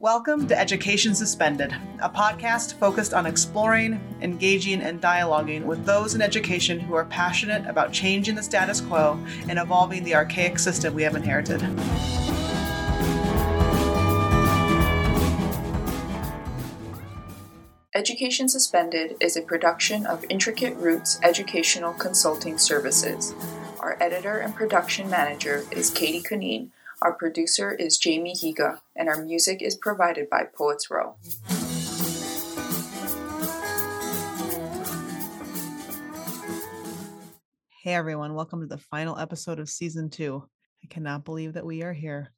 Welcome to Education Suspended, a podcast focused on exploring, engaging, and dialoguing with those in education who are passionate about changing the status quo and evolving the archaic system we have inherited. Education Suspended is a production of Intricate Roots Educational Consulting Services. Our editor and production manager is Katie Kunine our producer is Jamie Higa, and our music is provided by Poets Row. Hey everyone, welcome to the final episode of season two. I cannot believe that we are here.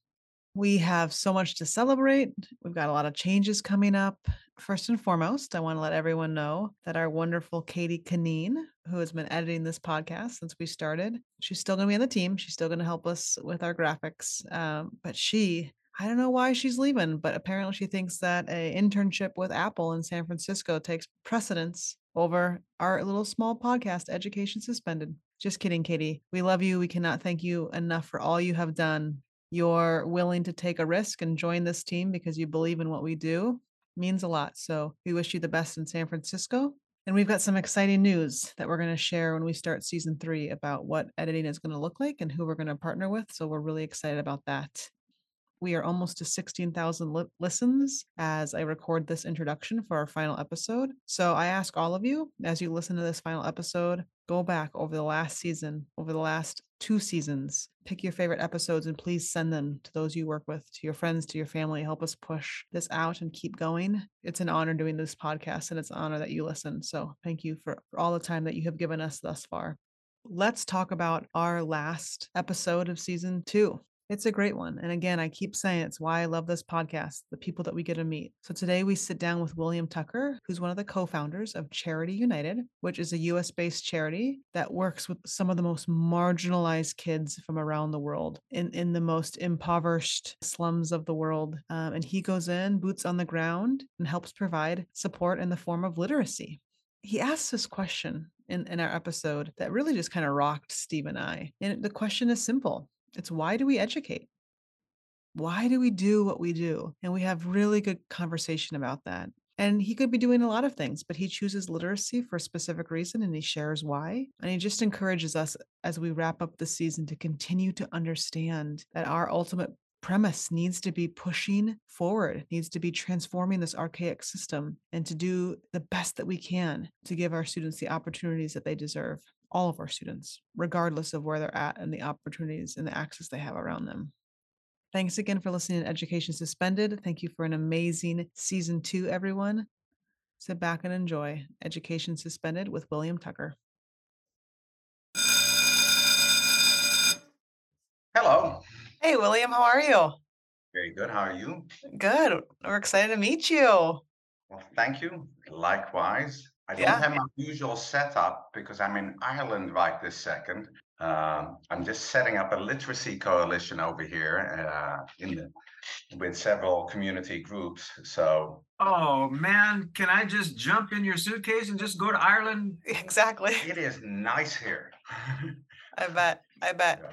We have so much to celebrate. We've got a lot of changes coming up. First and foremost, I want to let everyone know that our wonderful Katie Kaneen, who has been editing this podcast since we started, she's still going to be on the team. She's still going to help us with our graphics. Um, but she, I don't know why she's leaving, but apparently she thinks that a internship with Apple in San Francisco takes precedence over our little small podcast, Education Suspended. Just kidding, Katie. We love you. We cannot thank you enough for all you have done you're willing to take a risk and join this team because you believe in what we do means a lot. So we wish you the best in San Francisco. And we've got some exciting news that we're going to share when we start season three about what editing is going to look like and who we're going to partner with. So we're really excited about that. We are almost to 16,000 li- listens as I record this introduction for our final episode. So I ask all of you, as you listen to this final episode, go back over the last season, over the last two seasons, pick your favorite episodes and please send them to those you work with, to your friends, to your family. Help us push this out and keep going. It's an honor doing this podcast and it's an honor that you listen. So thank you for, for all the time that you have given us thus far. Let's talk about our last episode of season two. It's a great one. And again, I keep saying it's why I love this podcast, the people that we get to meet. So today we sit down with William Tucker, who's one of the co founders of Charity United, which is a US based charity that works with some of the most marginalized kids from around the world in, in the most impoverished slums of the world. Um, and he goes in, boots on the ground, and helps provide support in the form of literacy he asks this question in, in our episode that really just kind of rocked Steve and I. And the question is simple it's why do we educate? Why do we do what we do? And we have really good conversation about that. And he could be doing a lot of things, but he chooses literacy for a specific reason and he shares why. And he just encourages us as we wrap up the season to continue to understand that our ultimate premise needs to be pushing forward, needs to be transforming this archaic system and to do the best that we can to give our students the opportunities that they deserve all of our students, regardless of where they're at and the opportunities and the access they have around them. Thanks again for listening to Education Suspended. Thank you for an amazing season two, everyone. Sit back and enjoy Education Suspended with William Tucker. Hello. Hey, William, how are you? Very good. How are you? Good. We're excited to meet you. Well, thank you. Likewise. I don't Yeah. have my usual setup because I'm in Ireland right this second. Um, I'm just setting up a literacy coalition over here uh, in the, with several community groups. So Oh man, can I just jump in your suitcase and just go to Ireland? Exactly. it is nice here. I bet. I bet. Yeah.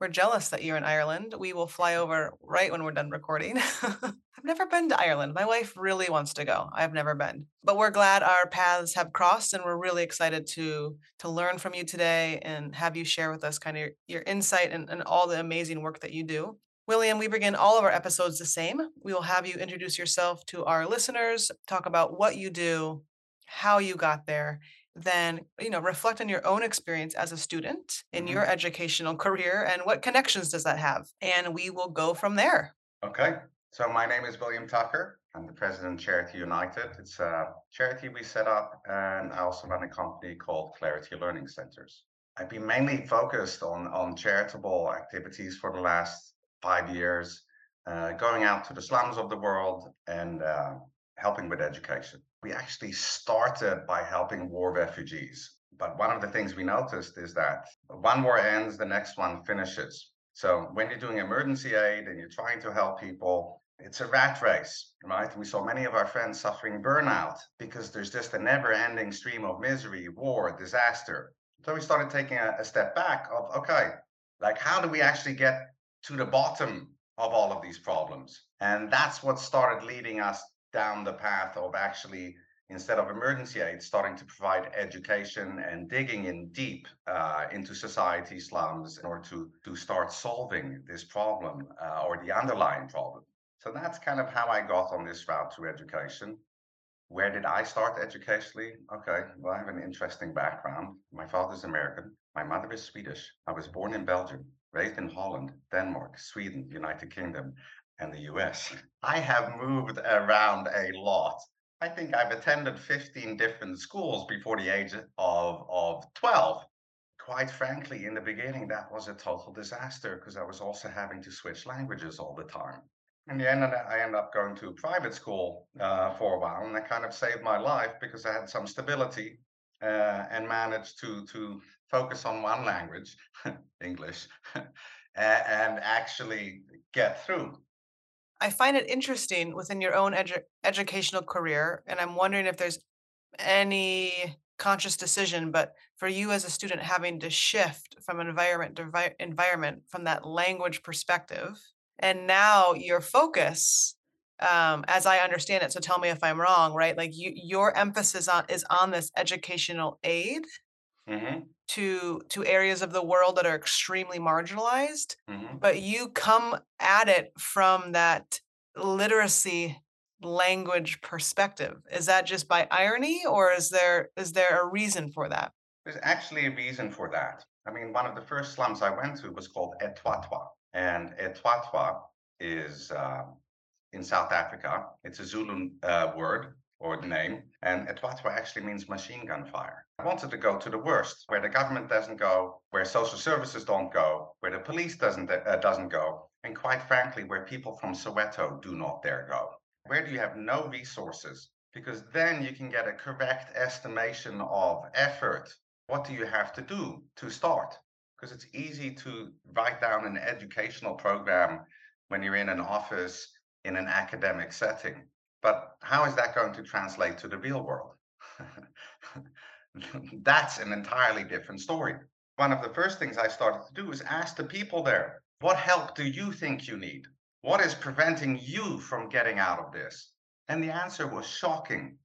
We're jealous that you're in Ireland. We will fly over right when we're done recording. I've never been to Ireland. My wife really wants to go. I've never been. But we're glad our paths have crossed and we're really excited to to learn from you today and have you share with us kind of your, your insight and, and all the amazing work that you do. William, we begin all of our episodes the same. We will have you introduce yourself to our listeners, talk about what you do, how you got there, then you know reflect on your own experience as a student in Mhm. your educational career and what connections does that have and we will go from there Okay. So my name is William Tucker. I'm the president of Charity United. It's a charity we set up, and I also run a company called Clarity Learning Centers. I've been mainly focused on, on charitable activities for the last five years, uh, going out to the slums of the world and uh, helping with education. We actually started by helping war refugees. But one of the things we noticed is that one war ends, the next one finishes. So when you're doing emergency aid and you're trying to help people, it's a rat race, right? We saw many of our friends suffering burnout because there's just a never ending stream of misery, war, disaster. So we started taking a, a step back of, okay, like how do we actually get to the bottom of all of these problems. And that's what started leading us down the path of actually instead of emergency aid, starting to provide education and digging in deep uh, into society slums in order to, to start solving this problem uh, or the underlying problem. So that's kind of how I got on this route to education. Where did I start educationally? Okay, well, I have an interesting background. My father's American, my mother is Swedish. I was born in Belgium, raised in Holland, Denmark, Sweden, United Kingdom, and the US. I have moved around a lot I think I've attended 15 different schools before the age of, of 12. Quite frankly, in the beginning, that was a total disaster because I was also having to switch languages all the time. In the end, I ended up going to private school uh, for a while, and that kind of saved my life because I had some stability uh, and managed to to focus on one language, English, and actually get through. I find it interesting within your own edu- educational career, and I'm wondering if there's any conscious decision, but for you as a student having to shift from environment to vi- environment from that language perspective, and now your focus, um, as I understand it, so tell me if I'm wrong, right? Like you, your emphasis on is on this educational aid. Mm-hmm to to areas of the world that are extremely marginalized mm-hmm. but you come at it from that literacy language perspective is that just by irony or is there is there a reason for that there's actually a reason for that i mean one of the first slums i went to was called etwatwa and etwatwa is uh, in south africa it's a zulu uh, word or name, and Etwatwa actually means machine gun fire. I wanted to go to the worst, where the government doesn't go, where social services don't go, where the police doesn't uh, doesn't go, and quite frankly, where people from Soweto do not dare go. Where do you have no resources? Because then you can get a correct estimation of effort. What do you have to do to start? Because it's easy to write down an educational program when you're in an office in an academic setting but how is that going to translate to the real world? That's an entirely different story. One of the first things I started to do is ask the people there, what help do you think you need? What is preventing you from getting out of this? And the answer was shocking.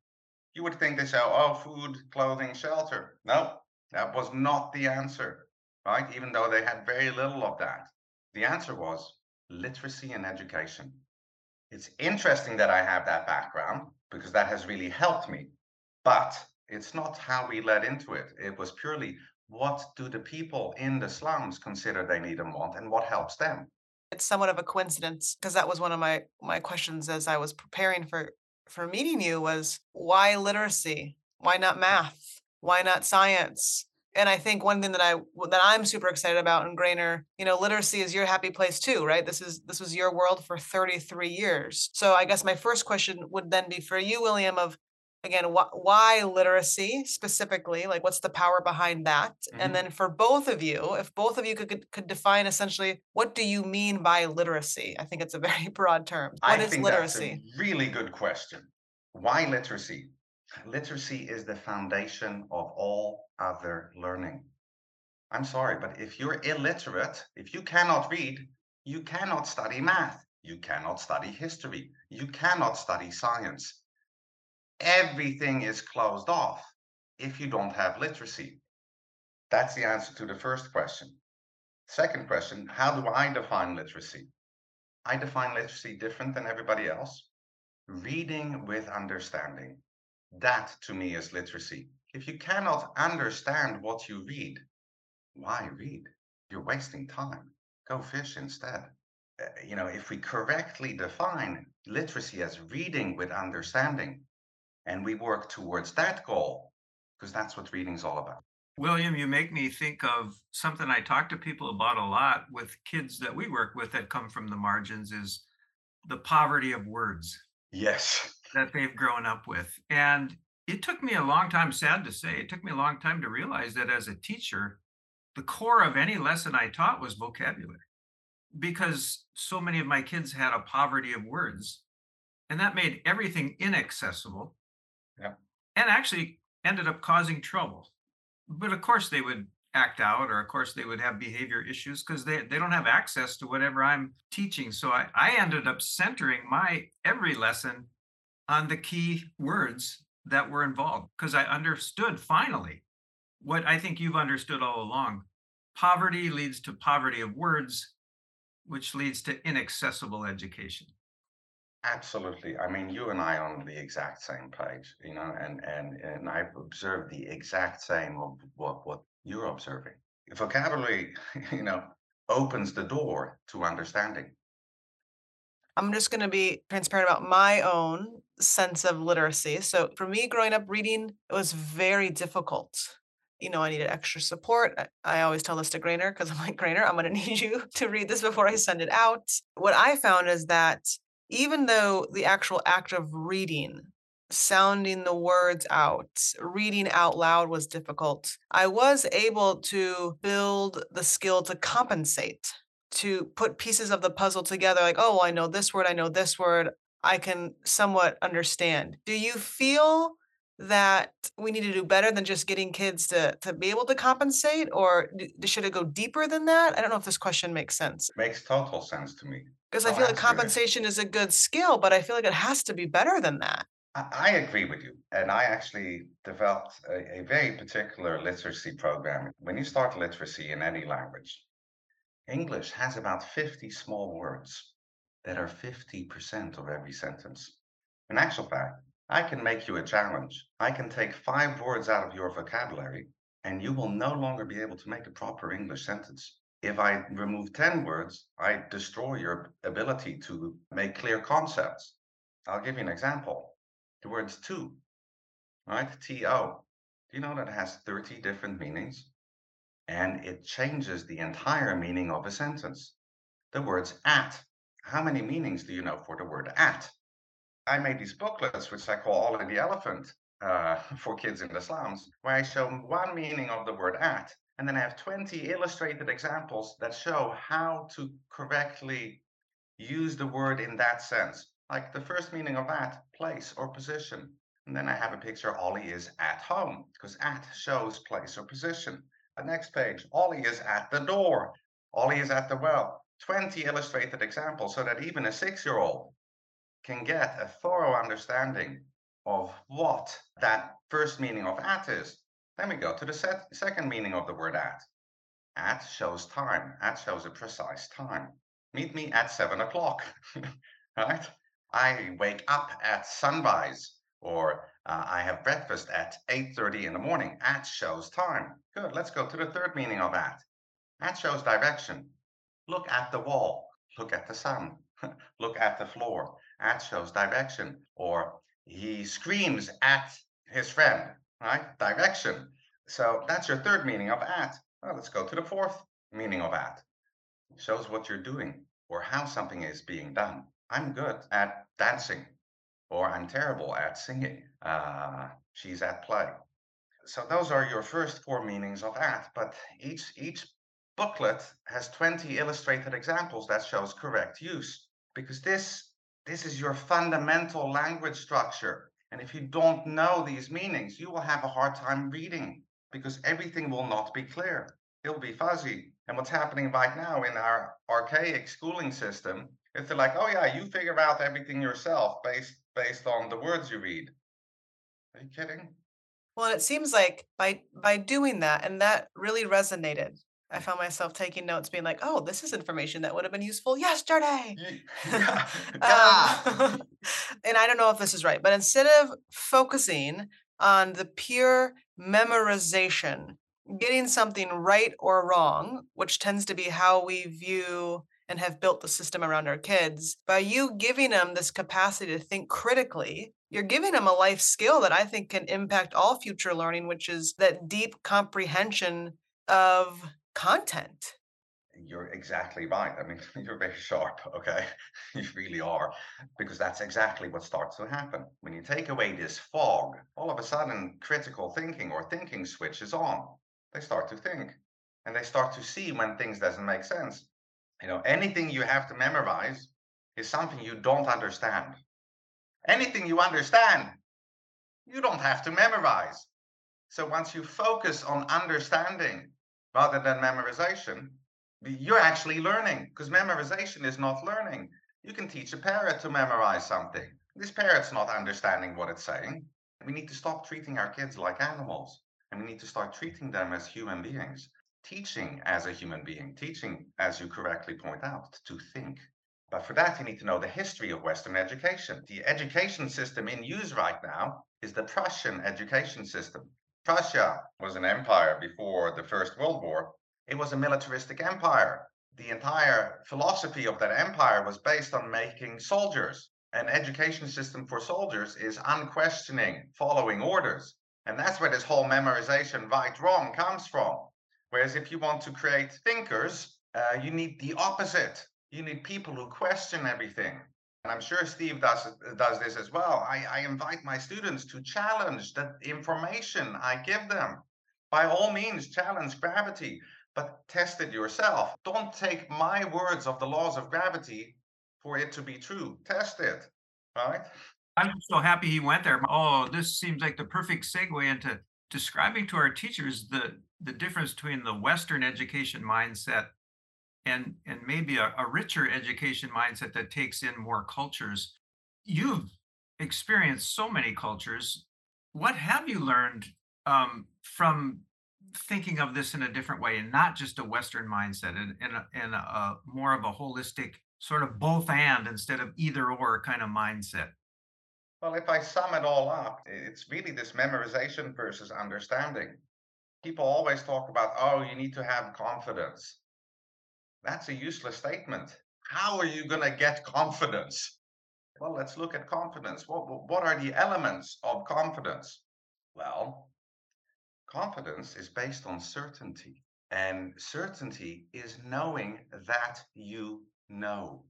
You would think they say, oh, food, clothing, shelter. No, that was not the answer, right? Even though they had very little of that. The answer was literacy and education. It's interesting that I have that background because that has really helped me. But it's not how we led into it. It was purely what do the people in the slums consider they need and want and what helps them? It's somewhat of a coincidence because that was one of my my questions as I was preparing for for meeting you was why literacy? Why not math? Why not science? And I think one thing that I that I'm super excited about in Grainer, you know, literacy is your happy place too, right? This is this was your world for 33 years. So I guess my first question would then be for you, William, of again, wh- why literacy specifically? Like, what's the power behind that? Mm-hmm. And then for both of you, if both of you could could define essentially what do you mean by literacy? I think it's a very broad term. What I is literacy? Really good question. Why literacy? Literacy is the foundation of all other learning. I'm sorry, but if you're illiterate, if you cannot read, you cannot study math, you cannot study history, you cannot study science. Everything is closed off if you don't have literacy. That's the answer to the first question. Second question How do I define literacy? I define literacy different than everybody else. Reading with understanding. That to me is literacy. If you cannot understand what you read, why read? You're wasting time. Go fish instead. Uh, you know, if we correctly define literacy as reading with understanding, and we work towards that goal, because that's what reading's all about. William, you make me think of something I talk to people about a lot with kids that we work with that come from the margins is the poverty of words. Yes that they've grown up with. And it took me a long time, sad to say, it took me a long time to realize that as a teacher, the core of any lesson I taught was vocabulary because so many of my kids had a poverty of words and that made everything inaccessible yeah. and actually ended up causing trouble. But of course, they would act out or of course they would have behavior issues because they, they don't have access to whatever i'm teaching so I, I ended up centering my every lesson on the key words that were involved because i understood finally what i think you've understood all along poverty leads to poverty of words which leads to inaccessible education Absolutely. I mean, you and I are on the exact same page, you know, and and and I've observed the exact same of what what you're observing. Vocabulary, you know, opens the door to understanding. I'm just going to be transparent about my own sense of literacy. So for me, growing up reading, it was very difficult. You know, I needed extra support. I, always tell this to Grainer because I'm like, Grainer, I'm going to need you to read this before I send it out. What I found is that even though the actual act of reading sounding the words out, reading out loud was difficult. I was able to build the skill to compensate, to put pieces of the puzzle together like, oh, well, I know this word, I know this word, I can somewhat understand. Do you feel that we need to do better than just getting kids to to be able to compensate or should it go deeper than that? I don't know if this question makes sense. Makes total sense to me. Because I oh, feel like compensation is a good skill, but I feel like it has to be better than that. I agree with you. And I actually developed a, a, very particular literacy program. When you start literacy in any language, English has about 50 small words that are 50% of every sentence. In actual fact, I can make you a challenge. I can take five words out of your vocabulary and you will no longer be able to make a proper English sentence. If I remove 10 words, I destroy your ability to make clear concepts. I'll give you an example the words to, right? T-O. Do you know that has 30 different meanings? And it changes the entire meaning of a sentence. The words at. How many meanings do you know for the word at? I made these booklets, which I call Ollie the Elephant, uh, for kids in the slums, where I show one meaning of the word at, and then I have 20 illustrated examples that show how to correctly use the word in that sense. Like the first meaning of at, place or position. And then I have a picture, Ollie is at home, because at shows place or position. The next page, Ollie is at the door. Ollie is at the well. 20 illustrated examples so that even a six-year-old can get a thorough understanding of what that first meaning of at is. Then we go to the set, second meaning of the word at. At shows time. At shows a precise time. Meet me at seven o'clock, right? I wake up at sunrise or uh, I have breakfast at 8.30 in the morning. At shows time. Good, let's go to the third meaning of at. At shows direction. Look at the wall. Look at the sun. Look at the floor. At shows direction. Or he screams at his friend, right? Direction. So that's your third meaning of at. Well, let's go to the fourth meaning of at. Shows what you're doing or how something is being done. I'm good at dancing, or I'm terrible at singing. Uh, she's at play. So those are your first four meanings of at, but each each booklet has 20 illustrated examples that shows correct use because this this is your fundamental language structure. And if you don't know these meanings, you will have a hard time reading because everything will not be clear. It'll be fuzzy. And what's happening right now in our archaic schooling system if they're like, oh yeah, you figure out everything yourself based based on the words you read. Are you kidding? Well, it seems like by by doing that, and that really resonated. I found myself taking notes, being like, "Oh, this is information that would have been useful yesterday." Yeah. um, and I don't know if this is right, but instead of focusing on the pure memorization, getting something right or wrong, which tends to be how we view and have built the system around our kids, by you giving them this capacity to think critically, you're giving them a life skill that I think can impact all future learning, which is that deep comprehension of content. You're exactly right. I mean, you're very sharp, okay? you really are, because that's exactly what starts to happen. When you take away this fog, all of a sudden critical thinking or thinking switches on. They start to think and they start to see when things doesn't make sense you know, anything you have to memorize is something you don't understand. Anything you understand, you don't have to memorize. So once you focus on understanding, rather than memorization, you're actually learning because memorization is not learning. You can teach a parrot to memorize something. This parrot's not understanding what it's saying. We need to stop treating our kids like animals and we need to start treating them as human beings. Teaching as a human being, teaching, as you correctly point out, to think. But for that, you need to know the history of Western education. The education system in use right now is the Prussian education system. Prussia was an empire before the First World War. It was a militaristic empire. The entire philosophy of that empire was based on making soldiers. An education system for soldiers is unquestioning, following orders. And that's where this whole memorization right wrong comes from. Whereas if you want to create thinkers, uh, you need the opposite. You need people who question everything. And I'm sure Steve does does this as well. I, I invite my students to challenge the information I give them. By all means, challenge gravity, but test it yourself. Don't take my words of the laws of gravity for it to be true. Test it, right? I'm so happy he went there. Oh, this seems like the perfect segue into describing to our teachers the the difference between the Western education mindset and and maybe a, a richer education mindset that takes in more cultures. You've experienced so many cultures. What have you learned um, from thinking of this in a different way and not just a Western mindset and, and, a, and a, more of a holistic sort of both and instead of either or kind of mindset? Well, if I sum it all up, it's really this memorization versus understanding. People always talk about, oh, you need to have confidence. That's a useless statement. How are you going to get confidence? Well, let's look at confidence. What, what are the elements of confidence? Well, confidence is based on certainty. And certainty is knowing that you know.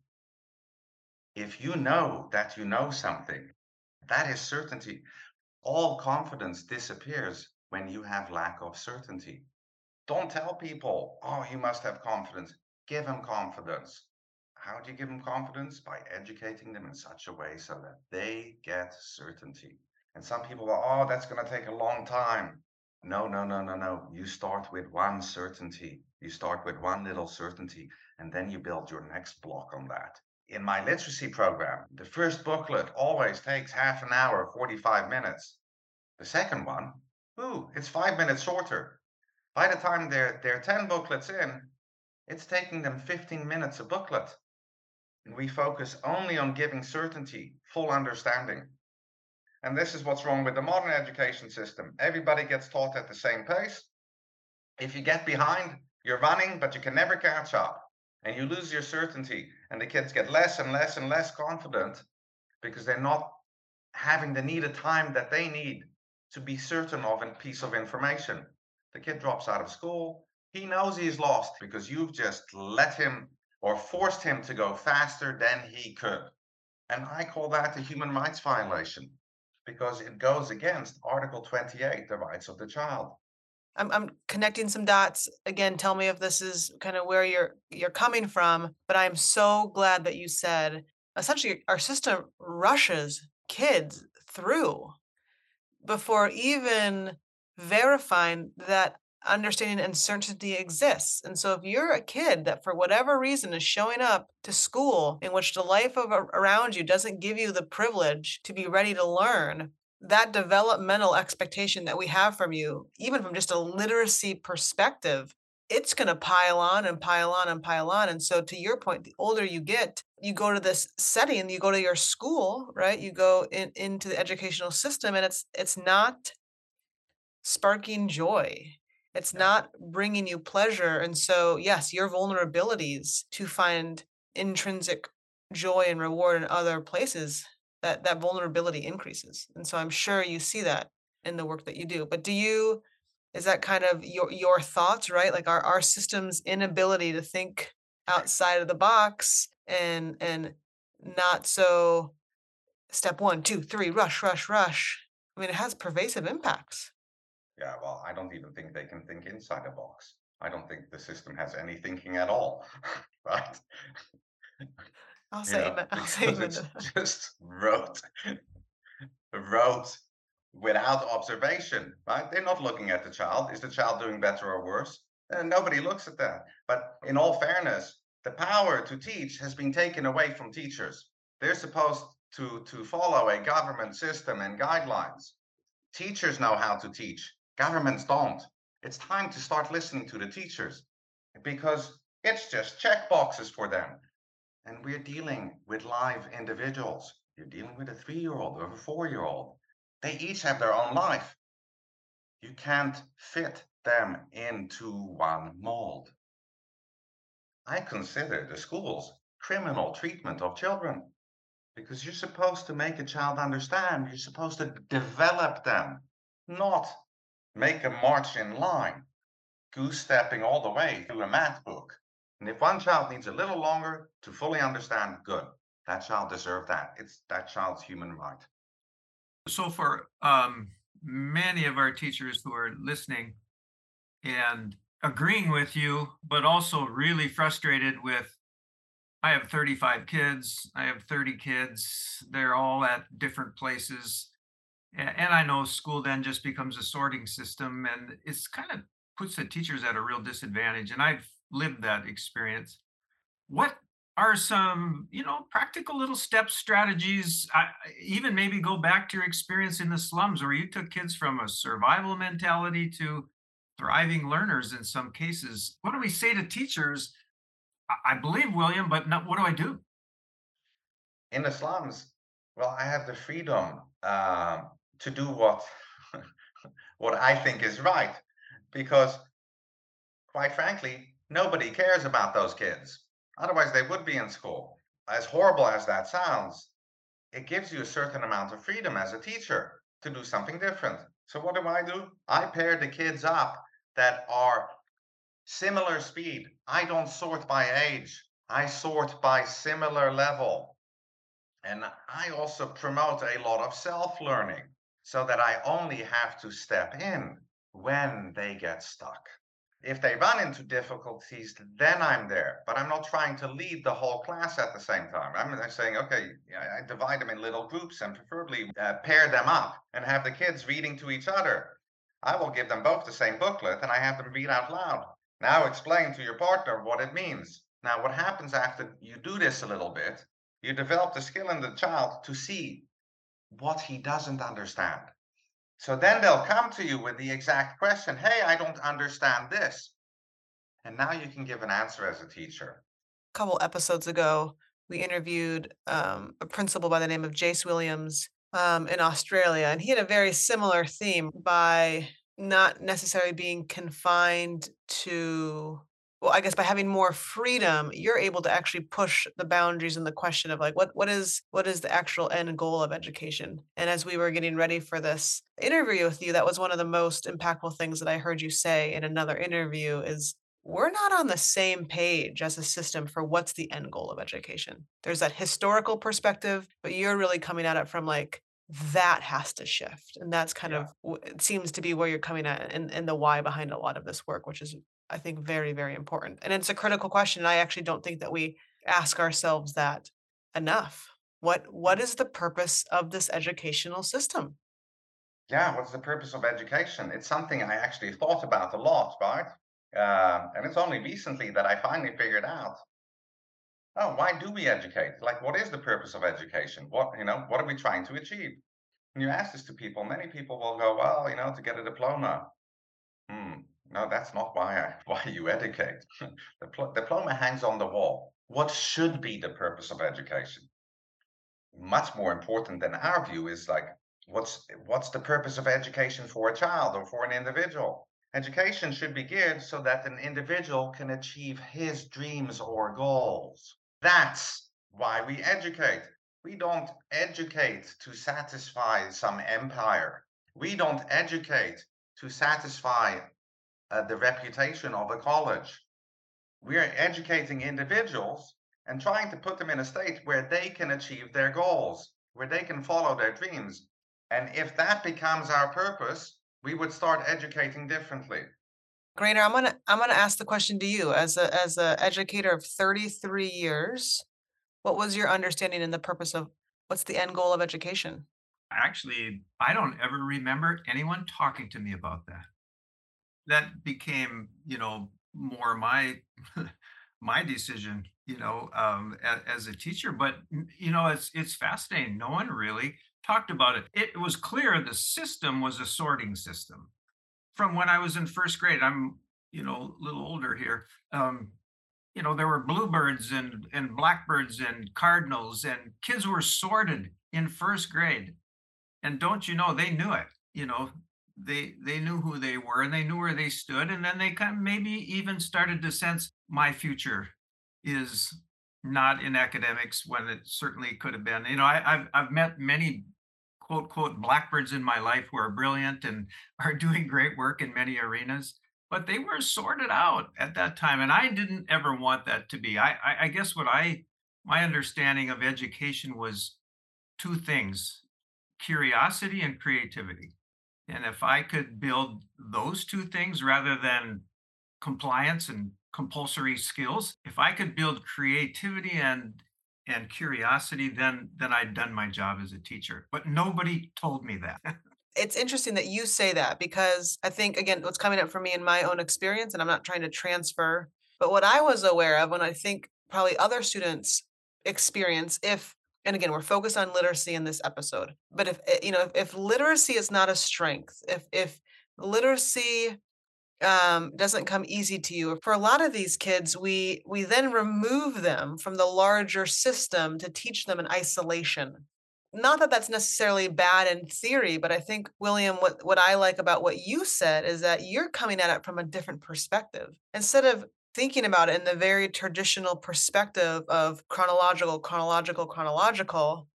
If you know that you know something, that is certainty. All confidence disappears when you have lack of certainty. Don't tell people, oh, you must have confidence. Give them confidence. How do you give them confidence? By educating them in such a way so that they get certainty. And some people are, oh, that's going to take a long time. No, no, no, no, no. You start with one certainty. You start with one little certainty, and then you build your next block on that in my literacy program, the first booklet always takes half an hour, 45 minutes. The second one, ooh, it's five minutes shorter. By the time they're, they're 10 booklets in, it's taking them 15 minutes a booklet. And we focus only on giving certainty, full understanding. And this is what's wrong with the modern education system. Everybody gets taught at the same pace. If you get behind, you're running, but you can never catch up and you lose your certainty and the kids get less and less and less confident because they're not having the needed time that they need to be certain of a piece of information. The kid drops out of school. He knows he's lost because you've just let him or forced him to go faster than he could. And i call that a human rights violation because it goes against article 28 the rights of the child I'm I'm connecting some dots. Again, tell me if this is kind of where you're you're coming from, but I'm so glad that you said essentially our system rushes kids through before even verifying that understanding and certainty exists. And so if you're a kid that for whatever reason is showing up to school in which the life of around you doesn't give you the privilege to be ready to learn, that developmental expectation that we have from you, even from just a literacy perspective, it's going to pile on and pile on and pile on. And so, to your point, the older you get, you go to this setting, you go to your school, right? You go in, into the educational system, and it's it's not sparking joy. It's not bringing you pleasure. And so, yes, your vulnerabilities to find intrinsic joy and reward in other places that that vulnerability increases and so i'm sure you see that in the work that you do but do you is that kind of your your thoughts right? Like our our system's inability to think outside of the box and and not so step one two three rush rush rush i mean it has pervasive impacts. Yeah well i don't even think they can think inside a box. I don't think the system has any thinking at all right I'll say know, I'll say it's just rote rote without observation, right? They're not looking at the child. Is the child doing better or worse? And nobody looks at that. But in all fairness, the power to teach has been taken away from teachers. They're supposed to, to follow a government system and guidelines. Teachers know how to teach, governments don't. It's time to start listening to the teachers because it's just check boxes for them. And we're dealing with live individuals. You're dealing with a three year old or a four year old. They each have their own life. You can't fit them into one mold. I consider the school's criminal treatment of children because you're supposed to make a child understand, you're supposed to develop them, not make them march in line, goose stepping all the way through a math book. And if one child needs a little longer to fully understand, good. That child deserves that. It's that child's human right. So for um, many of our teachers who are listening and agreeing with you, but also really frustrated with I have 35 kids, I have 30 kids, they're all at different places. And I know school then just becomes a sorting system and it's kind of puts the teachers at a real disadvantage. And I've lived that experience. What are some you know practical little steps strategies I, even maybe go back to your experience in the slums where you took kids from a survival mentality to thriving learners in some cases what do we say to teachers i, believe william but not, what do i do in the slums well i have the freedom uh, to do what what i think is right because quite frankly nobody cares about those kids Otherwise, they would be in school. As horrible as that sounds, it gives you a certain amount of freedom as a teacher to do something different. So, what do I do? I pair the kids up that are similar speed. I don't sort by age, I sort by similar level. And I also promote a lot of self learning so that I only have to step in when they get stuck. If they run into difficulties, then I'm there. But I'm not trying to lead the whole class at the same time. I'm saying, okay, I divide them in little groups and preferably uh, pair them up and have the kids reading to each other. I will give them both the same booklet and I have them read out loud. Now explain to your partner what it means. Now, what happens after you do this a little bit, you develop the skill in the child to see what he doesn't understand. So then they'll come to you with the exact question Hey, I don't understand this. And now you can give an answer as a teacher. A couple episodes ago, we interviewed um, a principal by the name of Jace Williams um, in Australia, and he had a very similar theme by not necessarily being confined to well i guess by having more freedom you're able to actually push the boundaries and the question of like what what is what is the actual end goal of education? And as we were getting ready for this interview with you that was one of the most impactful things that i heard you say in another interview is we're not on the same page as a system for what's the end goal of education. There's that historical perspective but you're really coming at it from like that has to shift. And that's kind yeah. of it seems to be where you're coming at and, and the why behind a lot of this work which is I think very, very important. And it's a critical question. I actually don't think that we ask ourselves that enough. What what is the purpose of this educational system? Yeah, what's the purpose of education? It's something I actually thought about a lot, right? Uh, and it's only recently that I finally figured out. Oh, why do we educate? Like, what is the purpose of education? What you know, what are we trying to achieve? When you ask this to people, many people will go, "Well, you know, to get a diploma." No, that's not why I, why you educate. the pl- diploma hangs on the wall. What should be the purpose of education? Much more important than our view is like what's what's the purpose of education for a child or for an individual? Education should be geared so that an individual can achieve his dreams or goals. That's why we educate. We don't educate to satisfy some empire. We don't educate to satisfy uh, the reputation of a college. We are educating individuals and trying to put them in a state where they can achieve their goals, where they can follow their dreams. And if that becomes our purpose, we would start educating differently. Grainer, I'm gonna I'm gonna ask the question to you as a as an educator of 33 years. What was your understanding and the purpose of what's the end goal of education? Actually, I don't ever remember anyone talking to me about that. That became, you know, more my my decision, you know, um, as, as a teacher. But you know, it's it's fascinating. No one really talked about it. It was clear the system was a sorting system from when I was in first grade. I'm, you know, a little older here. Um, you know, there were bluebirds and and blackbirds and cardinals, and kids were sorted in first grade. And don't you know, they knew it. You know, they they knew who they were and they knew where they stood, and then they kind of maybe even started to sense my future is not in academics when it certainly could have been. You know, I, I've I've met many quote quote blackbirds in my life who are brilliant and are doing great work in many arenas but they were sorted out at that time and i didn't ever want that to be i i, I guess what i my understanding of education was two things curiosity and creativity and if i could build those two things rather than compliance and compulsory skills if i could build creativity and and curiosity then then i'd done my job as a teacher. But nobody told me that. It's interesting that you say that because I think, again, what's coming up for me in my own experience, and I'm not trying to transfer, but what I was aware of when I think probably other students experience, if, and again, we're focused on literacy in this episode, but if, eh, you know, if, if literacy is not a strength, if, if literacy um, doesn't come easy to you. For a lot of these kids, we we then remove them from the larger system to teach them in isolation. Not that that's necessarily bad in theory, but I think William, what what I like about what you said is that you're coming at it from a different perspective. Instead of thinking about it in the very traditional perspective of chronological, chronological, chronological,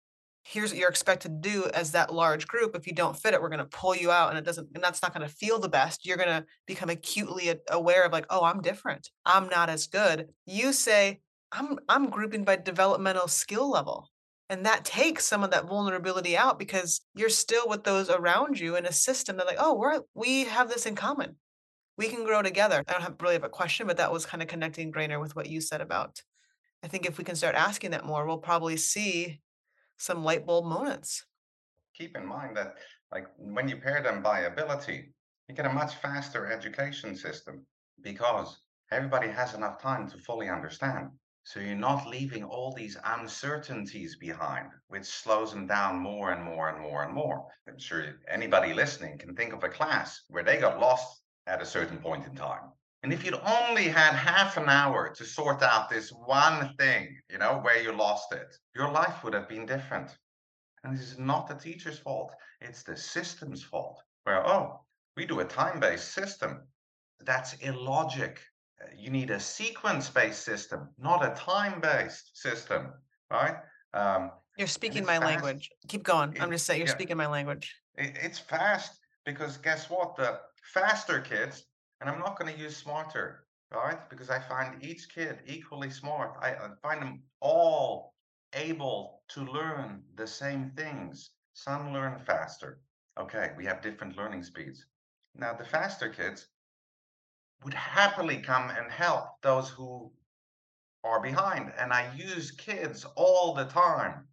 here's what you're expected to do as that large group. If you don't fit it, we're going to pull you out and it doesn't, and that's not going to feel the best. You're going to become acutely aware of like, oh, I'm different. I'm not as good. You say, I'm, I'm grouping by developmental skill level. And that takes some of that vulnerability out because you're still with those around you in a system that like, oh, we're, we have this in common. We can grow together. I don't have really have a question, but that was kind of connecting Grainer with what you said about. I think if we can start asking that more, we'll probably see some light bulb moments. Keep in mind that, like, when you pair them by ability, you get a much faster education system because everybody has enough time to fully understand. So you're not leaving all these uncertainties behind, which slows them down more and more and more and more. I'm sure anybody listening can think of a class where they got lost at a certain point in time. And if you'd only had half an hour to sort out this one thing, you know, where you lost it, your life would have been different. And this is not the teacher's fault, it's the system's fault. Where, oh, we do a time based system. That's illogic. Uh, You need a sequence based system, not a time based system, right? Um, You're speaking my fast. language. Keep going. I'm just saying you're yeah, speaking my language. it, it's fast because guess what? The faster kids, and I'm not going to use smarter, right? Because I find each kid equally smart. I, find them all able to learn the same things. Some learn faster. Okay, we have different learning speeds. Now, the faster kids would happily come and help those who are behind. And I use kids all the time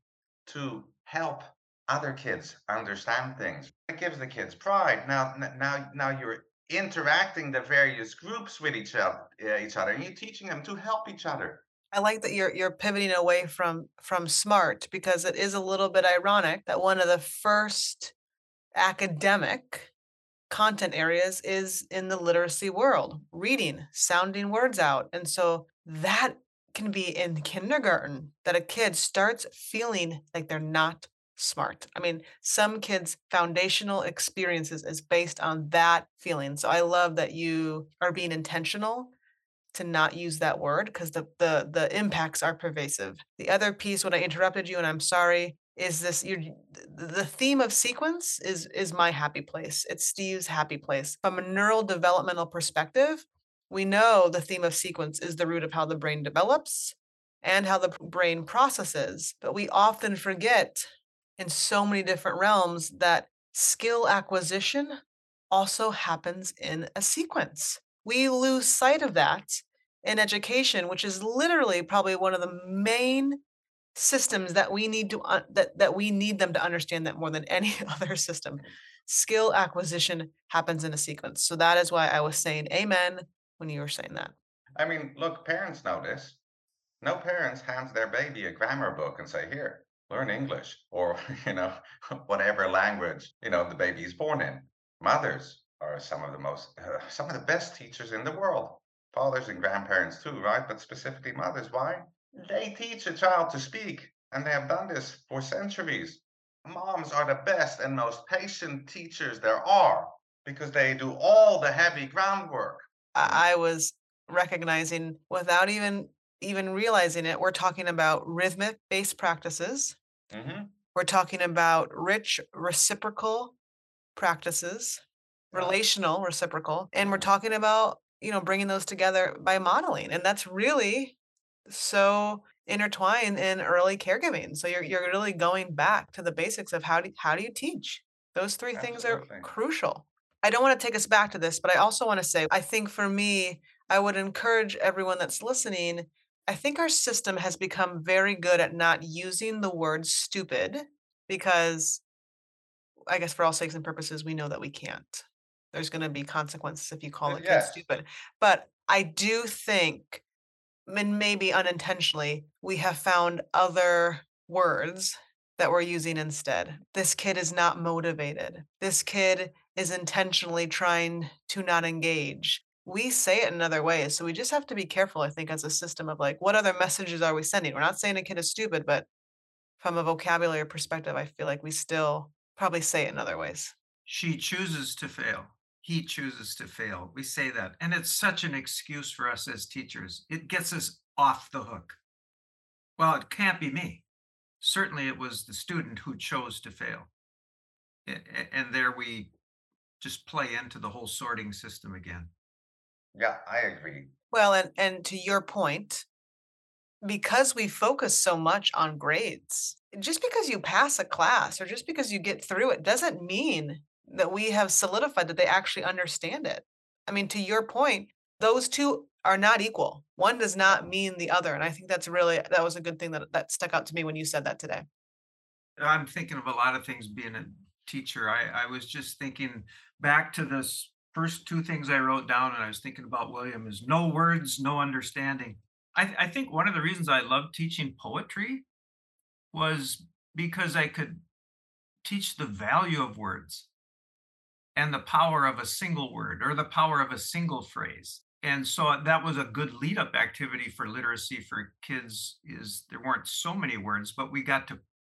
to help other kids understand things. It gives the kids pride. Now, now, now you're interacting the various groups with each other, uh, each other, and you're teaching them to help each other. I like that you're you're pivoting away from from smart because it is a little bit ironic that one of the first academic content areas is in the literacy world, reading, sounding words out. And so that can be in kindergarten that a kid starts feeling like they're not smart. I mean, some kids' foundational experiences is based on that feeling. So I love that you are being intentional to not use that word because the, the the impacts are pervasive. The other piece when I interrupted you and I'm sorry is this you the theme of sequence is is my happy place. It's Steve's happy place. From a neural developmental perspective, we know the theme of sequence is the root of how the brain develops and how the brain processes, but we often forget in so many different realms that skill acquisition also happens in a sequence. We lose sight of that in education, which is literally probably one of the main systems that we need to that that we need them to understand that more than any other system skill acquisition happens in a sequence so that is why i was saying amen when you were saying that I mean, look, parents know this. No parents hands their baby a grammar book and say, "Here, learn English," or you know, whatever language you know the baby is born in. Mothers are some of the most, uh, some of the best teachers in the world. Fathers and grandparents too, right? But specifically mothers. Why? They teach a child to speak, and they have done this for centuries. Moms are the best and most patient teachers there are because they do all the heavy groundwork. I, I was recognizing without even even realizing it we're talking about rhythmic based practices. Hmm we're talking about rich reciprocal practices Yeah. relational reciprocal and we're talking about you know bringing those together by modeling and that's really so intertwined in early caregiving. So you're, you're really going back to the basics of how do how do you teach? Those three things are crucial. I don't want to take us back to this but i also want to say i think for me i would encourage everyone that's listening i think our system has become very good at not using the word stupid because I guess for all sakes and purposes, we know that we can't. There's going to be consequences if you call a kid yes, stupid. But I do think, and maybe unintentionally, we have found other words that we're using instead. This kid is not motivated. This kid is intentionally trying to not engage. We say it in other ways. So we just have to be careful, I think, as a system of like, what other messages are we sending? We're not saying a kid is stupid, but from a vocabulary perspective, I feel like we still probably say it in other ways. She chooses to fail. He chooses to fail. We say that. And it's such an excuse for us as teachers. It gets us off the hook. Well, it can't be me. Certainly, it was the student who chose to fail. And there we just play into the whole sorting system again. Yeah, I agree. Well, and and to your point, because we focus so much on grades, just because you pass a class or just because you get through it doesn't mean that we have solidified that they actually understand it. I mean, to your point, those two are not equal. One does not mean the other, and I think that's really that was a good thing that that stuck out to me when you said that today. I'm thinking of a lot of things being a teacher. I, I was just thinking back to this first two things I wrote down, and I was thinking about William is no words, no understanding. I, th- I think one of the reasons I loved teaching poetry was because I could teach the value of words and the power of a single word or the power of a single phrase. And so that was a good lead up activity for literacy for kids is there weren't so many words, but we got to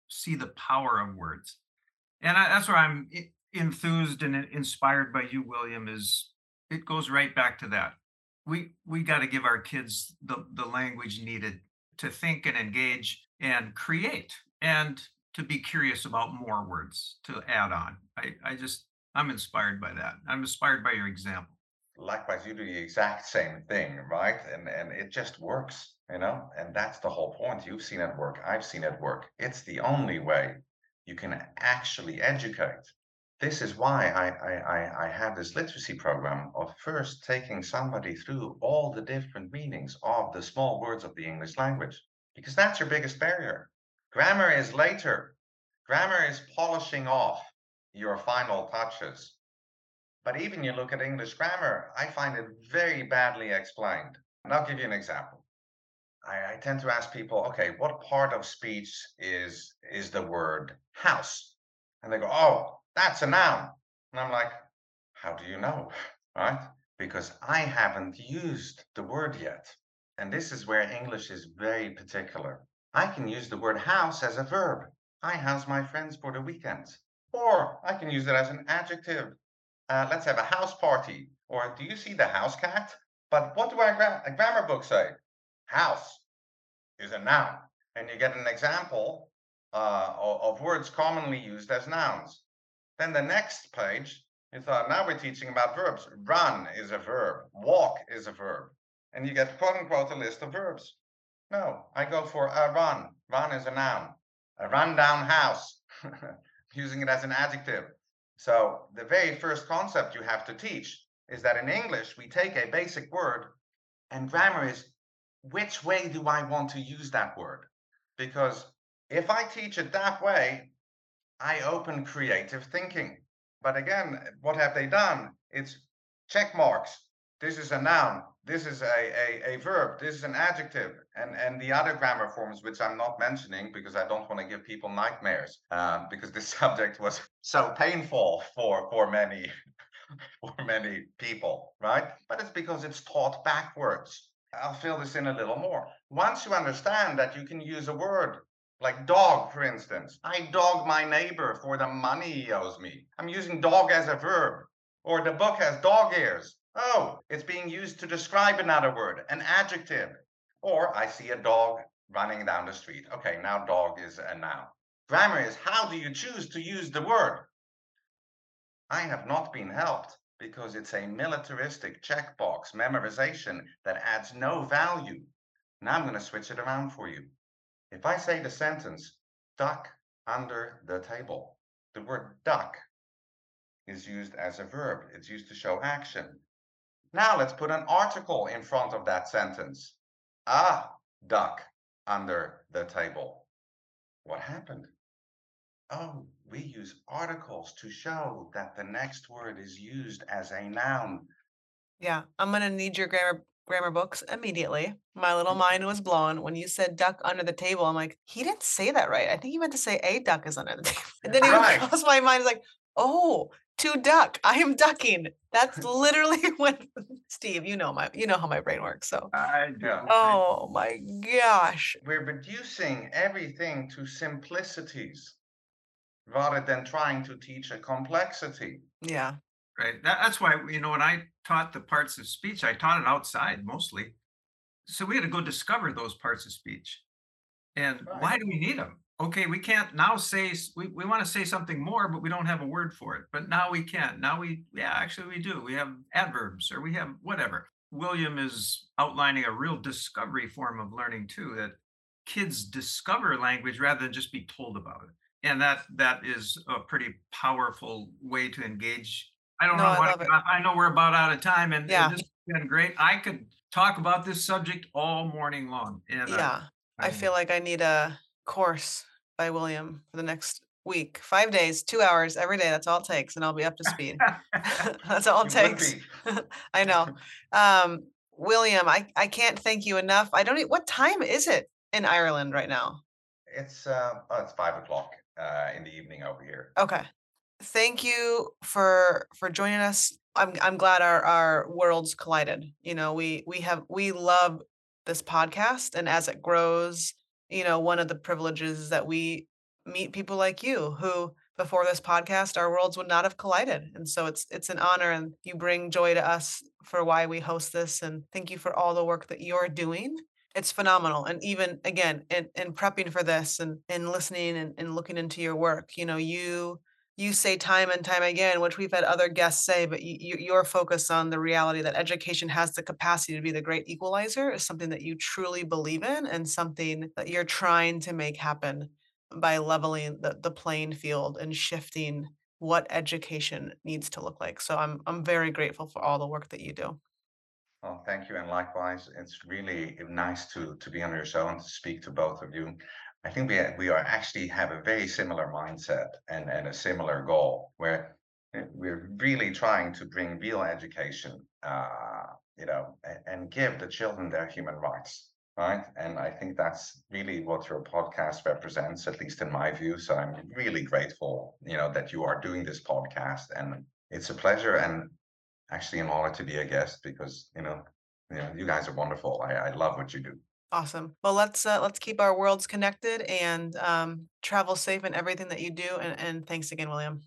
see the power of words. And I, that's where I'm e- enthused and inspired by you, William, is it goes right back to that. We we got to give our kids the, the language needed to think and engage and create and to be curious about more words to add on. I, I just I'm inspired by that. I'm inspired by your example. Likewise, you do the exact same thing, right? And and it just works, you know. And that's the whole point. You've seen it work. I've seen it work. It's the only way you can actually educate. This is why I I I, have this literacy program of first taking somebody through all the different meanings of the small words of the English language, because that's your biggest barrier. Grammar is later. Grammar is polishing off your final touches. But even you look at English grammar, I find it very badly explained. And I'll give you an example. I, I tend to ask people, okay, what part of speech is is the word house? And they go, oh, that's a noun. And I'm like, how do you know? Right? Because I haven't used the word yet. And this is where English is very particular. I can use the word house as a verb. I house my friends for the weekend. Or I can use it as an adjective uh, let's have a house party. Or do you see the house cat? But what do our gra- grammar book say? House is a noun. And you get an example uh, of words commonly used as nouns. Then the next page is uh, now we're teaching about verbs. Run is a verb, walk is a verb. And you get quote unquote a list of verbs. No, I go for a run. Run is a noun. A rundown house, using it as an adjective. So the very first concept you have to teach is that in English, we take a basic word and grammar is which way do I want to use that word? because if I teach it that way, I open creative thinking. But again, what have they done? It's check marks. This is a noun. This is a, a, a verb. This is an adjective. And, and the other grammar forms, which I'm not mentioning because I don't want to give people nightmares, uh, because this subject was so painful for, for many for many people, right? But it's because it's taught backwards. I'll fill this in a little more. Once you understand that you can use a word like dog, for instance, I dog my neighbor for the money he owes me. I'm using dog as a verb. Or the book has dog ears. Oh, it's being used to describe another word, an adjective. Or I see a dog running down the street. Okay, now dog is a noun. Grammar is how do you choose to use the word? I have not been helped because it's a militaristic checkbox memorization that adds no value. Now I'm going to switch it around for you. If I say the sentence, duck under the table, the word duck is used as a verb. It's used to show action. Now let's put an article in front of that sentence. A duck under the table. What happened? Oh, we use articles to show that the next word is used as a noun. Yeah, I'm gonna need your grammar grammar books immediately. My little mm-hmm. mind was blown when you said duck under the table. I'm like, he didn't say that right. I think he meant to say a duck is under the table. And then it Right. crossed my mind like, oh, to duck. I am ducking. That's literally when Steve, you know my you know how my brain works. So I do. Oh my gosh. We're reducing everything to simplicities rather than trying to teach a complexity. Yeah. Right. That, that's why, you know, when I taught the parts of speech, I taught it outside mostly. So we had to go discover those parts of speech. And why do we need them? Okay, we can't now say, we, we want to say something more, but we don't have a word for it. But now we can. Now we, yeah, actually we do. We have adverbs or we have whatever. William is outlining a real discovery form of learning too, that kids discover language rather than just be told about it. And that that is a pretty powerful way to engage I don't No, know I what love it. I, I know we're about out of time, and, and Yeah. this has been great. I could talk about this subject all morning long. And uh, Yeah. I feel like I need a course by William for the next week. Five days, two hours every day. That's all it takes, and I'll be up to speed. That's all it You would takes. be. I know. Um, William, I, I can't thank you enough. I don't e what time is it in Ireland right now? It's uh, oh, it's five o'clock uh, in the evening over here. Okay. Thank you for for joining us. I'm I'm glad our our worlds collided. You know, we we have we love this podcast and as it grows, you know, one of the privileges is that we meet people like you who before this podcast our worlds would not have collided. And so it's it's an honor and you bring joy to us for why we host this and thank you for all the work that you're doing it's phenomenal and even again in, in prepping for this and and listening and, and looking into your work you know you you say time and time again which we've had other guests say but you, you, your focus on the reality that education has the capacity to be the great equalizer is something that you truly believe in and something that you're trying to make happen by leveling the, the playing field and shifting what education needs to look like so i'm i'm very grateful for all the work that you do Well, thank you, and likewise, it's really nice to to be on your show and to speak to both of you. I think we we are actually have a very similar mindset and and a similar goal where uh, we're really trying to bring real education, uh, you know, and, and give the children their human rights, right? And I think that's really what your podcast represents, at least in my view. So I'm really grateful, you know, that you are doing this podcast, and it's a pleasure and actually an honor to be a guest because you know you know you guys are wonderful i, I love what you do Awesome. Well, let's uh, let's keep our worlds connected and um, travel safe in everything that you do. And, and thanks again, William.